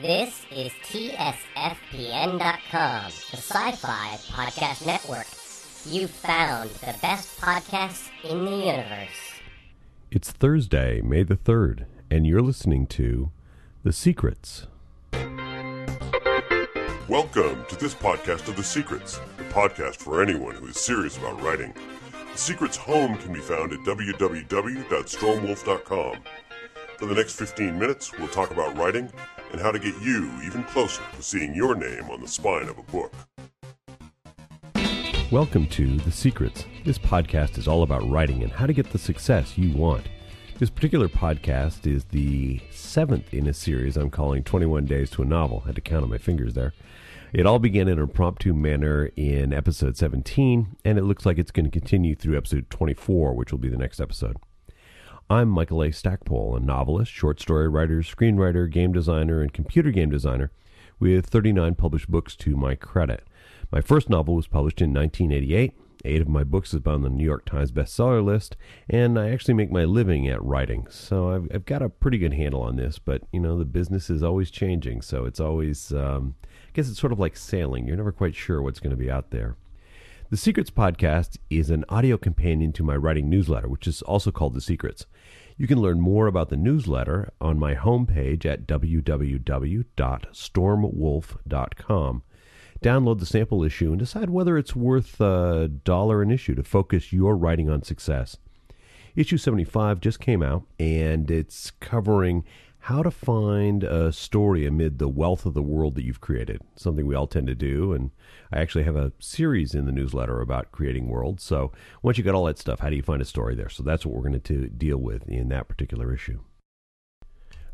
This is TSFPN.com, the sci fi podcast network. You found the best podcasts in the universe. It's Thursday, May the 3rd, and you're listening to The Secrets. Welcome to this podcast of The Secrets, the podcast for anyone who is serious about writing. The Secrets home can be found at www.stormwolf.com. For the next 15 minutes, we'll talk about writing and how to get you even closer to seeing your name on the spine of a book. Welcome to The Secrets. This podcast is all about writing and how to get the success you want. This particular podcast is the seventh in a series I'm calling 21 Days to a Novel. I had to count on my fingers there. It all began in an impromptu manner in episode 17, and it looks like it's going to continue through episode 24, which will be the next episode. I'm Michael A. Stackpole, a novelist, short story writer, screenwriter, game designer, and computer game designer with 39 published books to my credit. My first novel was published in 1988. Eight of my books have been on the New York Times bestseller list, and I actually make my living at writing. So I've, I've got a pretty good handle on this, but you know, the business is always changing. So it's always, um, I guess it's sort of like sailing. You're never quite sure what's going to be out there. The Secrets podcast is an audio companion to my writing newsletter, which is also called The Secrets. You can learn more about the newsletter on my homepage at www.stormwolf.com. Download the sample issue and decide whether it's worth a dollar an issue to focus your writing on success. Issue 75 just came out and it's covering how to find a story amid the wealth of the world that you've created, something we all tend to do. And I actually have a series in the newsletter about creating worlds. So once you got all that stuff, how do you find a story there? So that's what we're going to deal with in that particular issue.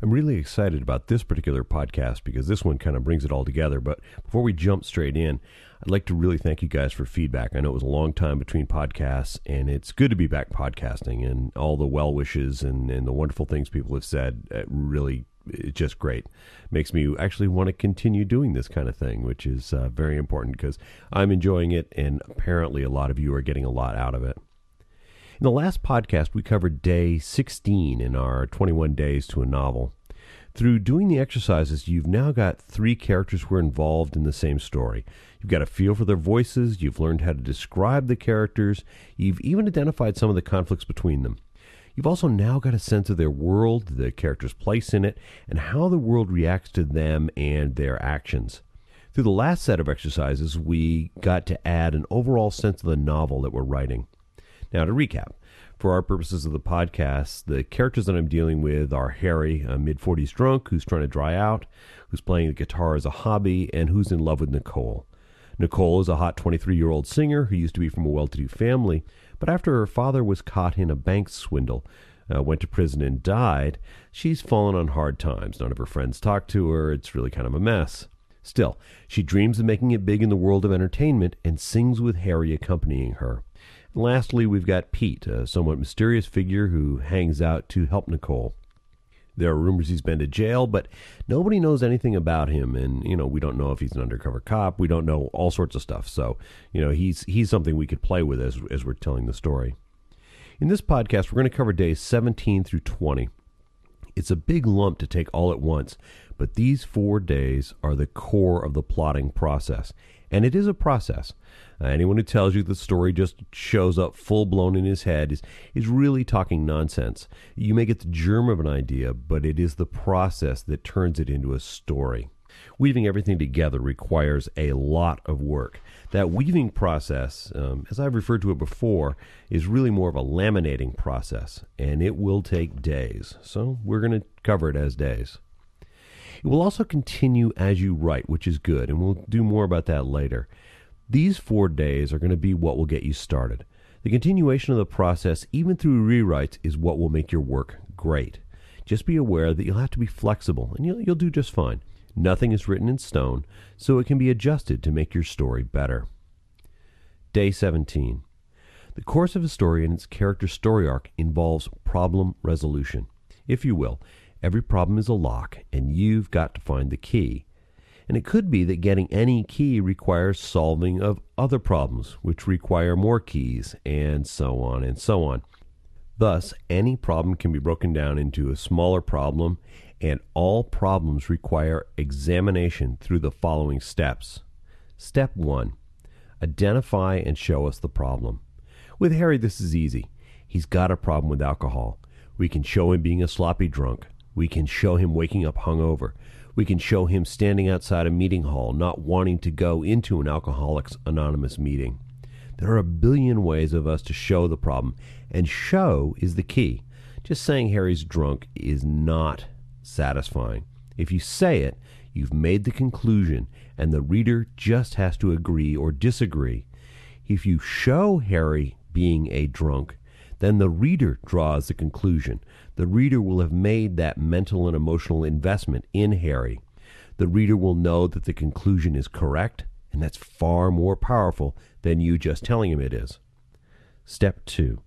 I'm really excited about this particular podcast because this one kind of brings it all together. But before we jump straight in, I'd like to really thank you guys for feedback. I know it was a long time between podcasts, and it's good to be back podcasting and all the well wishes and, and the wonderful things people have said. It really, it's just great. Makes me actually want to continue doing this kind of thing, which is uh, very important because I'm enjoying it, and apparently a lot of you are getting a lot out of it. In the last podcast, we covered day 16 in our 21 Days to a Novel. Through doing the exercises, you've now got three characters who are involved in the same story. You've got a feel for their voices, you've learned how to describe the characters, you've even identified some of the conflicts between them. You've also now got a sense of their world, the character's place in it, and how the world reacts to them and their actions. Through the last set of exercises, we got to add an overall sense of the novel that we're writing. Now, to recap, for our purposes of the podcast, the characters that I'm dealing with are Harry, a mid 40s drunk who's trying to dry out, who's playing the guitar as a hobby, and who's in love with Nicole. Nicole is a hot 23 year old singer who used to be from a well to do family, but after her father was caught in a bank swindle, uh, went to prison, and died, she's fallen on hard times. None of her friends talk to her. It's really kind of a mess. Still, she dreams of making it big in the world of entertainment and sings with Harry accompanying her. And lastly, we've got Pete, a somewhat mysterious figure who hangs out to help Nicole. There are rumors he's been to jail, but nobody knows anything about him, and you know we don't know if he's an undercover cop. We don't know all sorts of stuff. So you know he's he's something we could play with as as we're telling the story. In this podcast, we're going to cover days 17 through 20. It's a big lump to take all at once, but these four days are the core of the plotting process, and it is a process. Uh, anyone who tells you the story just shows up full blown in his head is, is really talking nonsense. You may get the germ of an idea, but it is the process that turns it into a story. Weaving everything together requires a lot of work. That weaving process, um, as I've referred to it before, is really more of a laminating process, and it will take days. So we're going to cover it as days. It will also continue as you write, which is good, and we'll do more about that later. These four days are going to be what will get you started. The continuation of the process, even through rewrites, is what will make your work great. Just be aware that you'll have to be flexible, and you'll, you'll do just fine. Nothing is written in stone, so it can be adjusted to make your story better. Day 17. The course of a story and its character story arc involves problem resolution. If you will, every problem is a lock, and you've got to find the key. And it could be that getting any key requires solving of other problems, which require more keys, and so on and so on. Thus, any problem can be broken down into a smaller problem, and all problems require examination through the following steps. Step 1 Identify and show us the problem. With Harry, this is easy. He's got a problem with alcohol. We can show him being a sloppy drunk. We can show him waking up hungover. We can show him standing outside a meeting hall, not wanting to go into an Alcoholics Anonymous meeting. There are a billion ways of us to show the problem, and show is the key. Just saying Harry's drunk is not satisfying. If you say it, you've made the conclusion, and the reader just has to agree or disagree. If you show Harry being a drunk, then the reader draws the conclusion. The reader will have made that mental and emotional investment in Harry. The reader will know that the conclusion is correct, and that's far more powerful than you just telling him it is. Step two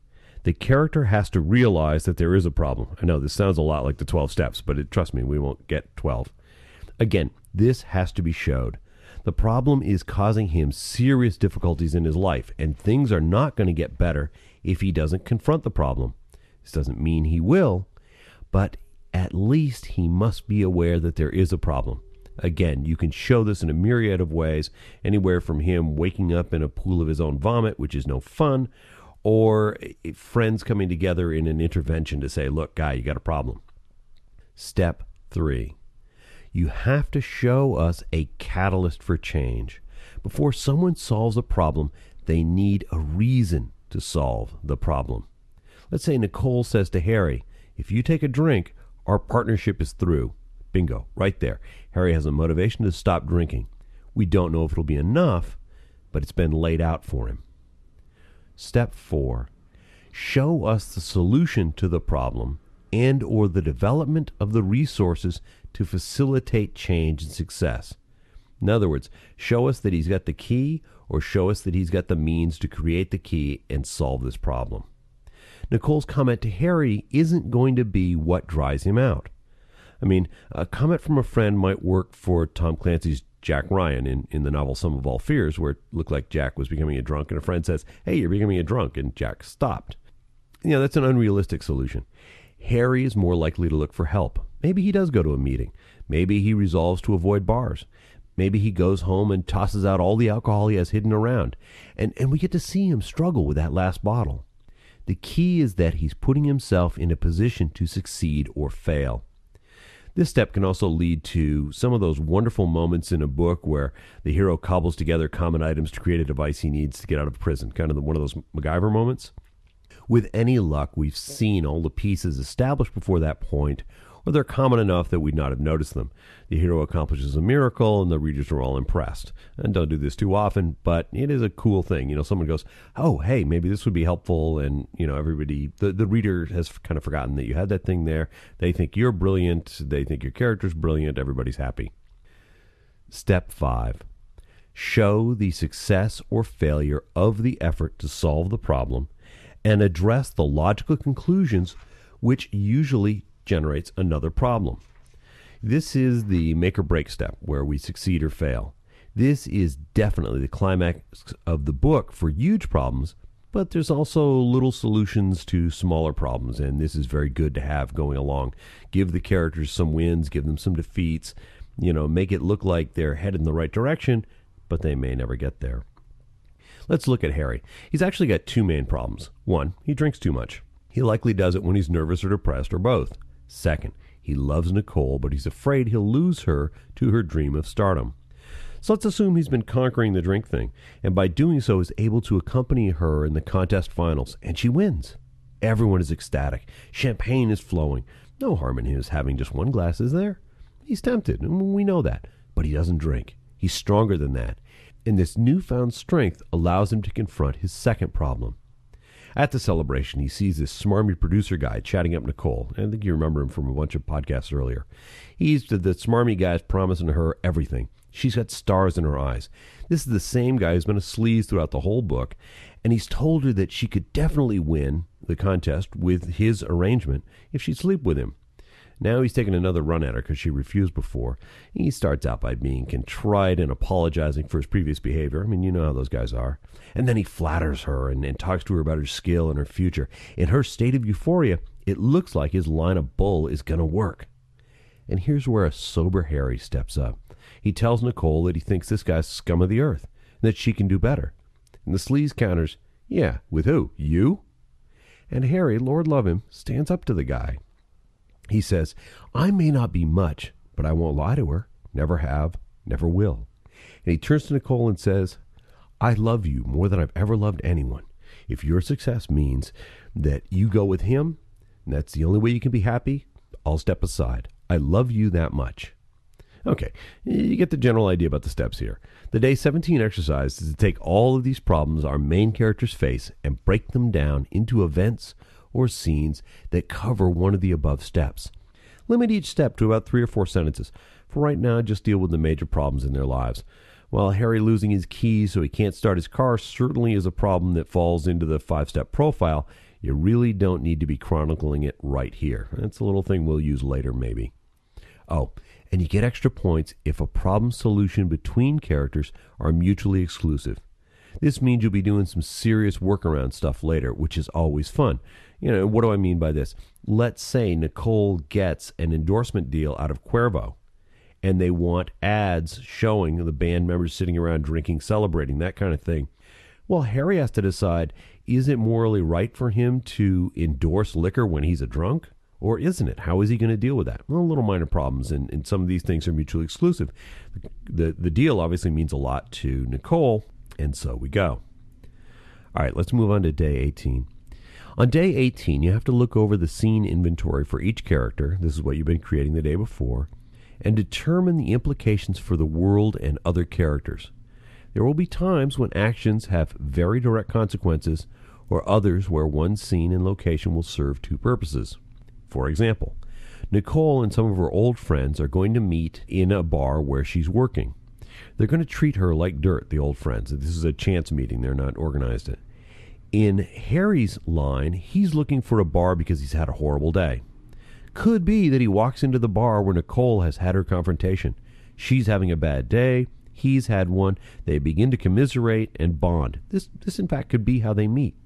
the character has to realize that there is a problem. I know this sounds a lot like the 12 steps, but it, trust me, we won't get 12. Again, this has to be showed. The problem is causing him serious difficulties in his life, and things are not going to get better if he doesn't confront the problem. This doesn't mean he will, but at least he must be aware that there is a problem. Again, you can show this in a myriad of ways, anywhere from him waking up in a pool of his own vomit, which is no fun, or friends coming together in an intervention to say, look, guy, you got a problem. Step three you have to show us a catalyst for change. Before someone solves a problem, they need a reason to solve the problem. Let's say Nicole says to Harry, If you take a drink, our partnership is through. Bingo, right there. Harry has a motivation to stop drinking. We don't know if it'll be enough, but it's been laid out for him. Step 4. Show us the solution to the problem and or the development of the resources to facilitate change and success. In other words, show us that he's got the key or show us that he's got the means to create the key and solve this problem. Nicole's comment to Harry isn't going to be what dries him out. I mean, a comment from a friend might work for Tom Clancy's Jack Ryan in, in the novel Sum of All Fears, where it looked like Jack was becoming a drunk, and a friend says, Hey, you're becoming a drunk, and Jack stopped. You know, that's an unrealistic solution. Harry is more likely to look for help. Maybe he does go to a meeting. Maybe he resolves to avoid bars. Maybe he goes home and tosses out all the alcohol he has hidden around. And, and we get to see him struggle with that last bottle. The key is that he's putting himself in a position to succeed or fail. This step can also lead to some of those wonderful moments in a book where the hero cobbles together common items to create a device he needs to get out of prison, kind of one of those MacGyver moments. With any luck, we've seen all the pieces established before that point, or they're common enough that we'd not have noticed them. The hero accomplishes a miracle, and the readers are all impressed. And don't do this too often, but it is a cool thing. You know, someone goes, "Oh, hey, maybe this would be helpful," and you know, everybody, the the reader has kind of forgotten that you had that thing there. They think you're brilliant. They think your character's brilliant. Everybody's happy. Step five. Show the success or failure of the effort to solve the problem and address the logical conclusions which usually generates another problem. This is the make or break step where we succeed or fail. This is definitely the climax of the book for huge problems, but there's also little solutions to smaller problems, and this is very good to have going along. Give the characters some wins, give them some defeats, you know, make it look like they're headed in the right direction, but they may never get there. Let's look at Harry. He's actually got two main problems. One, he drinks too much. He likely does it when he's nervous or depressed or both. Second, he loves Nicole, but he's afraid he'll lose her to her dream of stardom. So let's assume he's been conquering the drink thing, and by doing so is able to accompany her in the contest finals, and she wins. Everyone is ecstatic. Champagne is flowing. No harm in his having just one glass, is there? He's tempted, and we know that, but he doesn't drink. He's stronger than that and this newfound strength allows him to confront his second problem. At the celebration, he sees this smarmy producer guy chatting up Nicole. I think you remember him from a bunch of podcasts earlier. He's the smarmy guy's promising her everything. She's got stars in her eyes. This is the same guy who's been a sleaze throughout the whole book, and he's told her that she could definitely win the contest with his arrangement if she'd sleep with him. Now he's taking another run at her because she refused before. He starts out by being contrite and apologizing for his previous behavior. I mean, you know how those guys are. And then he flatters her and, and talks to her about her skill and her future. In her state of euphoria, it looks like his line of bull is going to work. And here's where a sober Harry steps up. He tells Nicole that he thinks this guy's scum of the earth, and that she can do better. And the sleaze counters, Yeah, with who? You? And Harry, Lord love him, stands up to the guy. He says, I may not be much, but I won't lie to her. Never have, never will. And he turns to Nicole and says, I love you more than I've ever loved anyone. If your success means that you go with him, and that's the only way you can be happy, I'll step aside. I love you that much. Okay, you get the general idea about the steps here. The day 17 exercise is to take all of these problems our main characters face and break them down into events or scenes that cover one of the above steps. Limit each step to about three or four sentences. For right now, just deal with the major problems in their lives. While Harry losing his keys so he can't start his car certainly is a problem that falls into the five step profile, you really don't need to be chronicling it right here. That's a little thing we'll use later, maybe. Oh, and you get extra points if a problem solution between characters are mutually exclusive. This means you'll be doing some serious workaround stuff later, which is always fun. You know, what do I mean by this? Let's say Nicole gets an endorsement deal out of Cuervo, and they want ads showing the band members sitting around drinking, celebrating, that kind of thing. Well, Harry has to decide is it morally right for him to endorse liquor when he's a drunk? Or isn't it? How is he going to deal with that? Well, little minor problems, and, and some of these things are mutually exclusive. The, the, the deal obviously means a lot to Nicole, and so we go. All right, let's move on to day 18. On day 18, you have to look over the scene inventory for each character. This is what you've been creating the day before, and determine the implications for the world and other characters. There will be times when actions have very direct consequences, or others where one scene and location will serve two purposes. For example, Nicole and some of her old friends are going to meet in a bar where she's working. They're going to treat her like dirt, the old friends. This is a chance meeting, they're not organized it. In Harry's line, he's looking for a bar because he's had a horrible day. Could be that he walks into the bar where Nicole has had her confrontation. She's having a bad day, he's had one. They begin to commiserate and bond. This, this in fact, could be how they meet.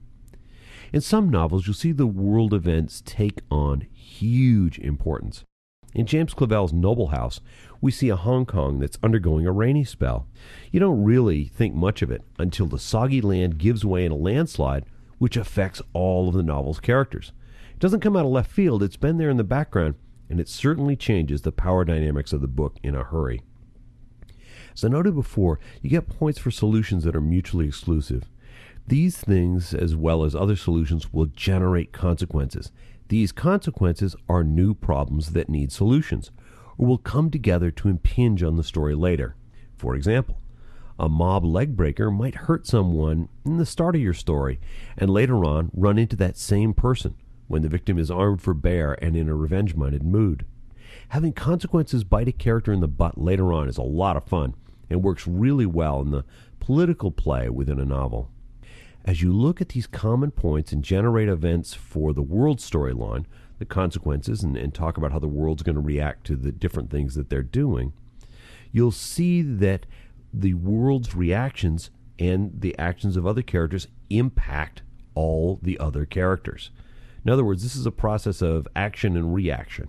In some novels, you'll see the world events take on huge importance. In James Clavell's Noble House, we see a Hong Kong that's undergoing a rainy spell. You don't really think much of it until the soggy land gives way in a landslide, which affects all of the novel's characters. It doesn't come out of left field, it's been there in the background, and it certainly changes the power dynamics of the book in a hurry. As I noted before, you get points for solutions that are mutually exclusive. These things, as well as other solutions, will generate consequences. These consequences are new problems that need solutions, or will come together to impinge on the story later. For example, a mob leg breaker might hurt someone in the start of your story, and later on run into that same person when the victim is armed for bear and in a revenge minded mood. Having consequences bite a character in the butt later on is a lot of fun and works really well in the political play within a novel. As you look at these common points and generate events for the world storyline, the consequences, and, and talk about how the world's going to react to the different things that they're doing, you'll see that the world's reactions and the actions of other characters impact all the other characters. In other words, this is a process of action and reaction.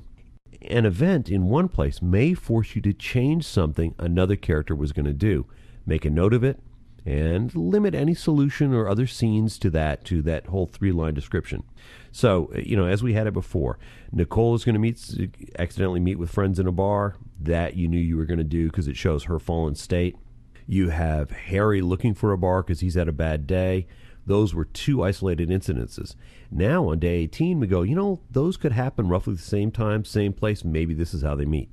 An event in one place may force you to change something another character was going to do. Make a note of it, and limit any solution or other scenes to that to that whole three line description. So, uh, you know, as we had it before, Nicole is going to meet accidentally meet with friends in a bar. That you knew you were going to do because it shows her fallen state. You have Harry looking for a bar because he's had a bad day. Those were two isolated incidences. Now on day 18, we go, you know, those could happen roughly the same time, same place. Maybe this is how they meet.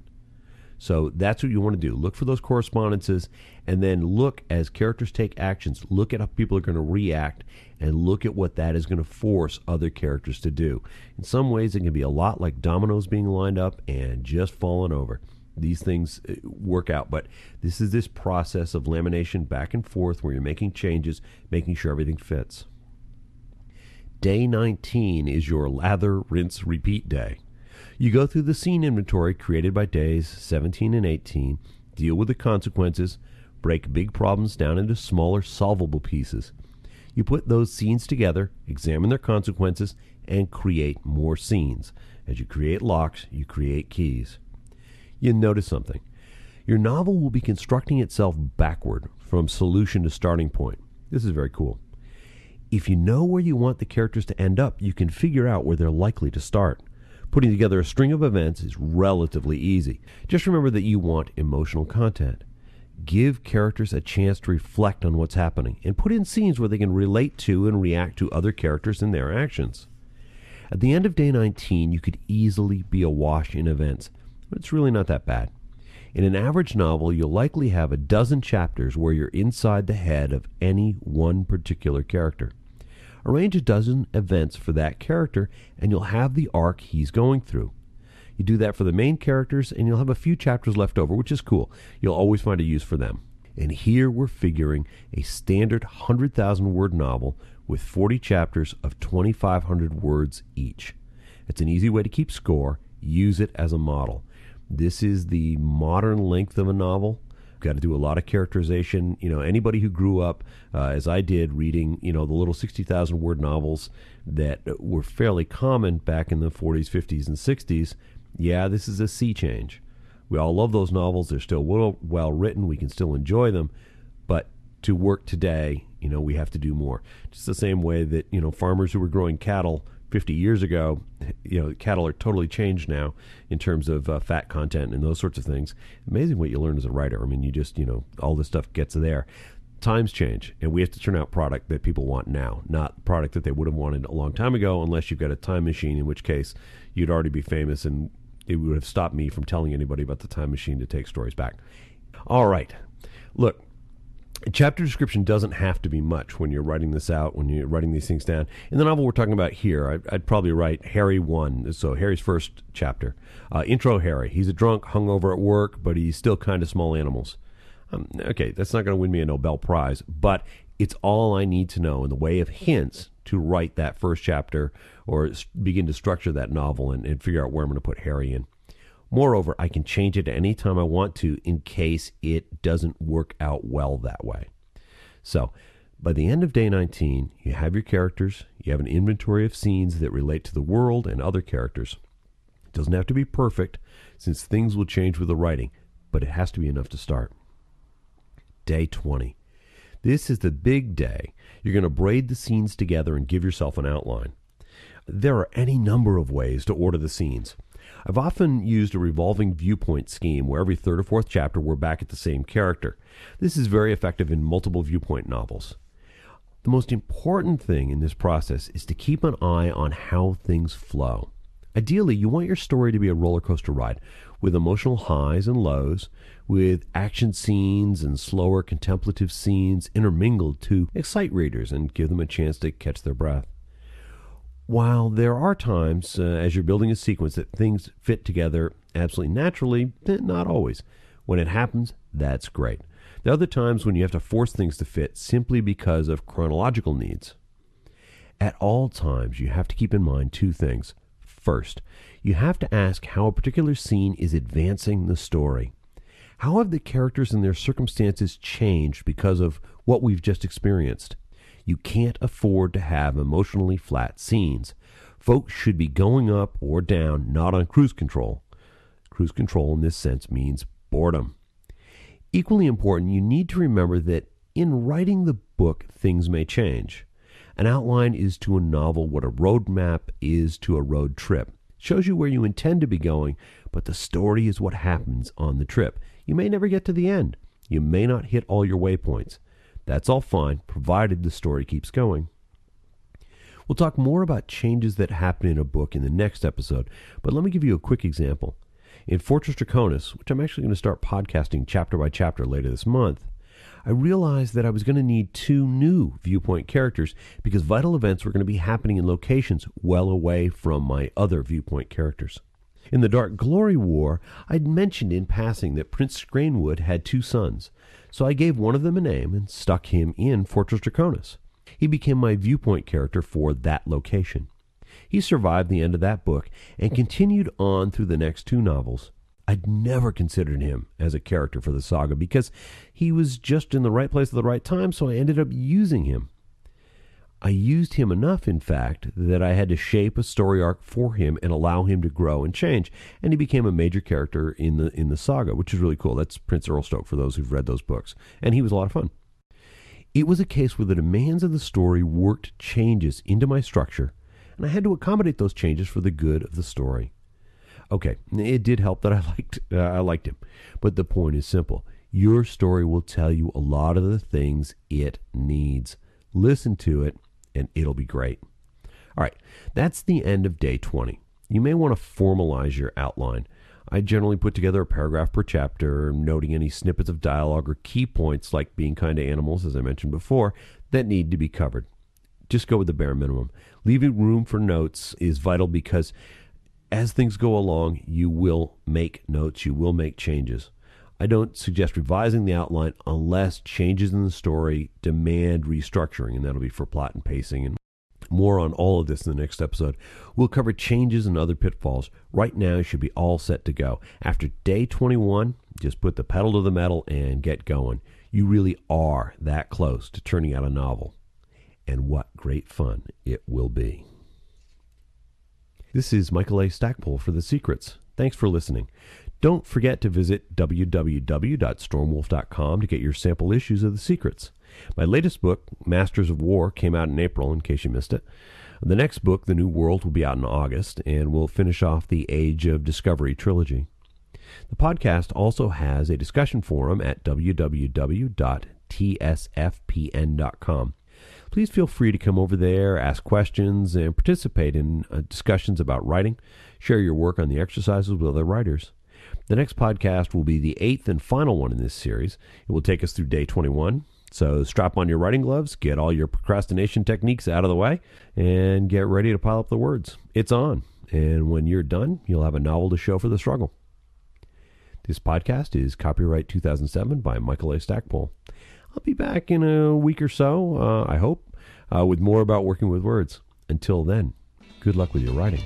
So that's what you want to do. Look for those correspondences and then look as characters take actions, look at how people are going to react and look at what that is going to force other characters to do. In some ways, it can be a lot like dominoes being lined up and just falling over. These things uh, work out, but this is this process of lamination back and forth where you're making changes, making sure everything fits. Day 19 is your lather, rinse, repeat day. You go through the scene inventory created by days 17 and 18, deal with the consequences, break big problems down into smaller, solvable pieces. You put those scenes together, examine their consequences, and create more scenes. As you create locks, you create keys. you notice something. Your novel will be constructing itself backward from solution to starting point. This is very cool. If you know where you want the characters to end up, you can figure out where they're likely to start. Putting together a string of events is relatively easy. Just remember that you want emotional content. Give characters a chance to reflect on what's happening and put in scenes where they can relate to and react to other characters and their actions. At the end of day 19, you could easily be awash in events, but it's really not that bad. In an average novel, you'll likely have a dozen chapters where you're inside the head of any one particular character. Arrange a dozen events for that character, and you'll have the arc he's going through. You do that for the main characters, and you'll have a few chapters left over, which is cool. You'll always find a use for them. And here we're figuring a standard 100,000 word novel with 40 chapters of 2,500 words each. It's an easy way to keep score. Use it as a model. This is the modern length of a novel. Got to do a lot of characterization. You know, anybody who grew up, uh, as I did, reading, you know, the little 60,000 word novels that were fairly common back in the 40s, 50s, and 60s, yeah, this is a sea change. We all love those novels. They're still well, well written. We can still enjoy them. But to work today, you know, we have to do more. Just the same way that, you know, farmers who were growing cattle 50 years ago, you know, cattle are totally changed now in terms of uh, fat content and those sorts of things. Amazing what you learn as a writer. I mean, you just, you know, all this stuff gets there. Times change, and we have to turn out product that people want now, not product that they would have wanted a long time ago, unless you've got a time machine, in which case you'd already be famous and it would have stopped me from telling anybody about the time machine to take stories back. All right. Look, chapter description doesn't have to be much when you're writing this out, when you're writing these things down. In the novel we're talking about here, I'd, I'd probably write Harry 1, so Harry's first chapter. Uh, intro Harry. He's a drunk, hungover at work, but he's still kind of small animals. Um, okay, that's not going to win me a Nobel Prize, but it's all I need to know in the way of hints to write that first chapter or begin to structure that novel and, and figure out where I'm going to put Harry in. Moreover, I can change it any time I want to in case it doesn't work out well that way. So, by the end of day 19, you have your characters, you have an inventory of scenes that relate to the world and other characters. It doesn't have to be perfect, since things will change with the writing, but it has to be enough to start. Day 20. This is the big day. You're going to braid the scenes together and give yourself an outline. There are any number of ways to order the scenes. I've often used a revolving viewpoint scheme where every third or fourth chapter we're back at the same character. This is very effective in multiple viewpoint novels. The most important thing in this process is to keep an eye on how things flow. Ideally, you want your story to be a roller coaster ride with emotional highs and lows, with action scenes and slower contemplative scenes intermingled to excite readers and give them a chance to catch their breath. While there are times, uh, as you're building a sequence, that things fit together absolutely naturally, not always. When it happens, that's great. There are other times when you have to force things to fit simply because of chronological needs. At all times, you have to keep in mind two things. First, you have to ask how a particular scene is advancing the story. How have the characters and their circumstances changed because of what we've just experienced? You can't afford to have emotionally flat scenes. Folks should be going up or down, not on cruise control. Cruise control in this sense means boredom. Equally important, you need to remember that in writing the book, things may change. An outline is to a novel what a roadmap is to a road trip. It shows you where you intend to be going, but the story is what happens on the trip. You may never get to the end. You may not hit all your waypoints. That's all fine, provided the story keeps going. We'll talk more about changes that happen in a book in the next episode, but let me give you a quick example. In Fortress Draconis, which I'm actually going to start podcasting chapter by chapter later this month, I realized that I was going to need two new viewpoint characters because vital events were going to be happening in locations well away from my other viewpoint characters. In the Dark Glory War, I'd mentioned in passing that Prince Scrainwood had two sons, so I gave one of them a name and stuck him in Fortress Draconis. He became my viewpoint character for that location. He survived the end of that book and continued on through the next two novels. I'd never considered him as a character for the saga because he was just in the right place at the right time, so I ended up using him. I used him enough, in fact, that I had to shape a story arc for him and allow him to grow and change. And he became a major character in the in the saga, which is really cool. That's Prince Erlestoke for those who've read those books. And he was a lot of fun. It was a case where the demands of the story worked changes into my structure, and I had to accommodate those changes for the good of the story. Okay, it did help that I liked uh, I liked him, but the point is simple. Your story will tell you a lot of the things it needs. Listen to it and it'll be great. All right, that's the end of day 20. You may want to formalize your outline. I generally put together a paragraph per chapter, noting any snippets of dialogue or key points, like being kind to animals, as I mentioned before, that need to be covered. Just go with the bare minimum. Leaving room for notes is vital because as things go along, you will make notes, you will make changes. I don't suggest revising the outline unless changes in the story demand restructuring, and that'll be for plot and pacing and more on all of this in the next episode. We'll cover changes and other pitfalls. Right now, you should be all set to go. After day 21, just put the pedal to the metal and get going. You really are that close to turning out a novel. And what great fun it will be. This is Michael A. Stackpole for The Secrets. Thanks for listening. Don't forget to visit www.stormwolf.com to get your sample issues of The Secrets. My latest book, Masters of War, came out in April, in case you missed it. The next book, The New World, will be out in August, and we'll finish off the Age of Discovery trilogy. The podcast also has a discussion forum at www.tsfpn.com. Please feel free to come over there, ask questions, and participate in uh, discussions about writing. Share your work on the exercises with other writers. The next podcast will be the eighth and final one in this series. It will take us through day 21. So strap on your writing gloves, get all your procrastination techniques out of the way, and get ready to pile up the words. It's on. And when you're done, you'll have a novel to show for the struggle. This podcast is copyright 2007 by Michael A. Stackpole. I'll be back in a week or so, uh, I hope, uh, with more about working with words. Until then, good luck with your writing.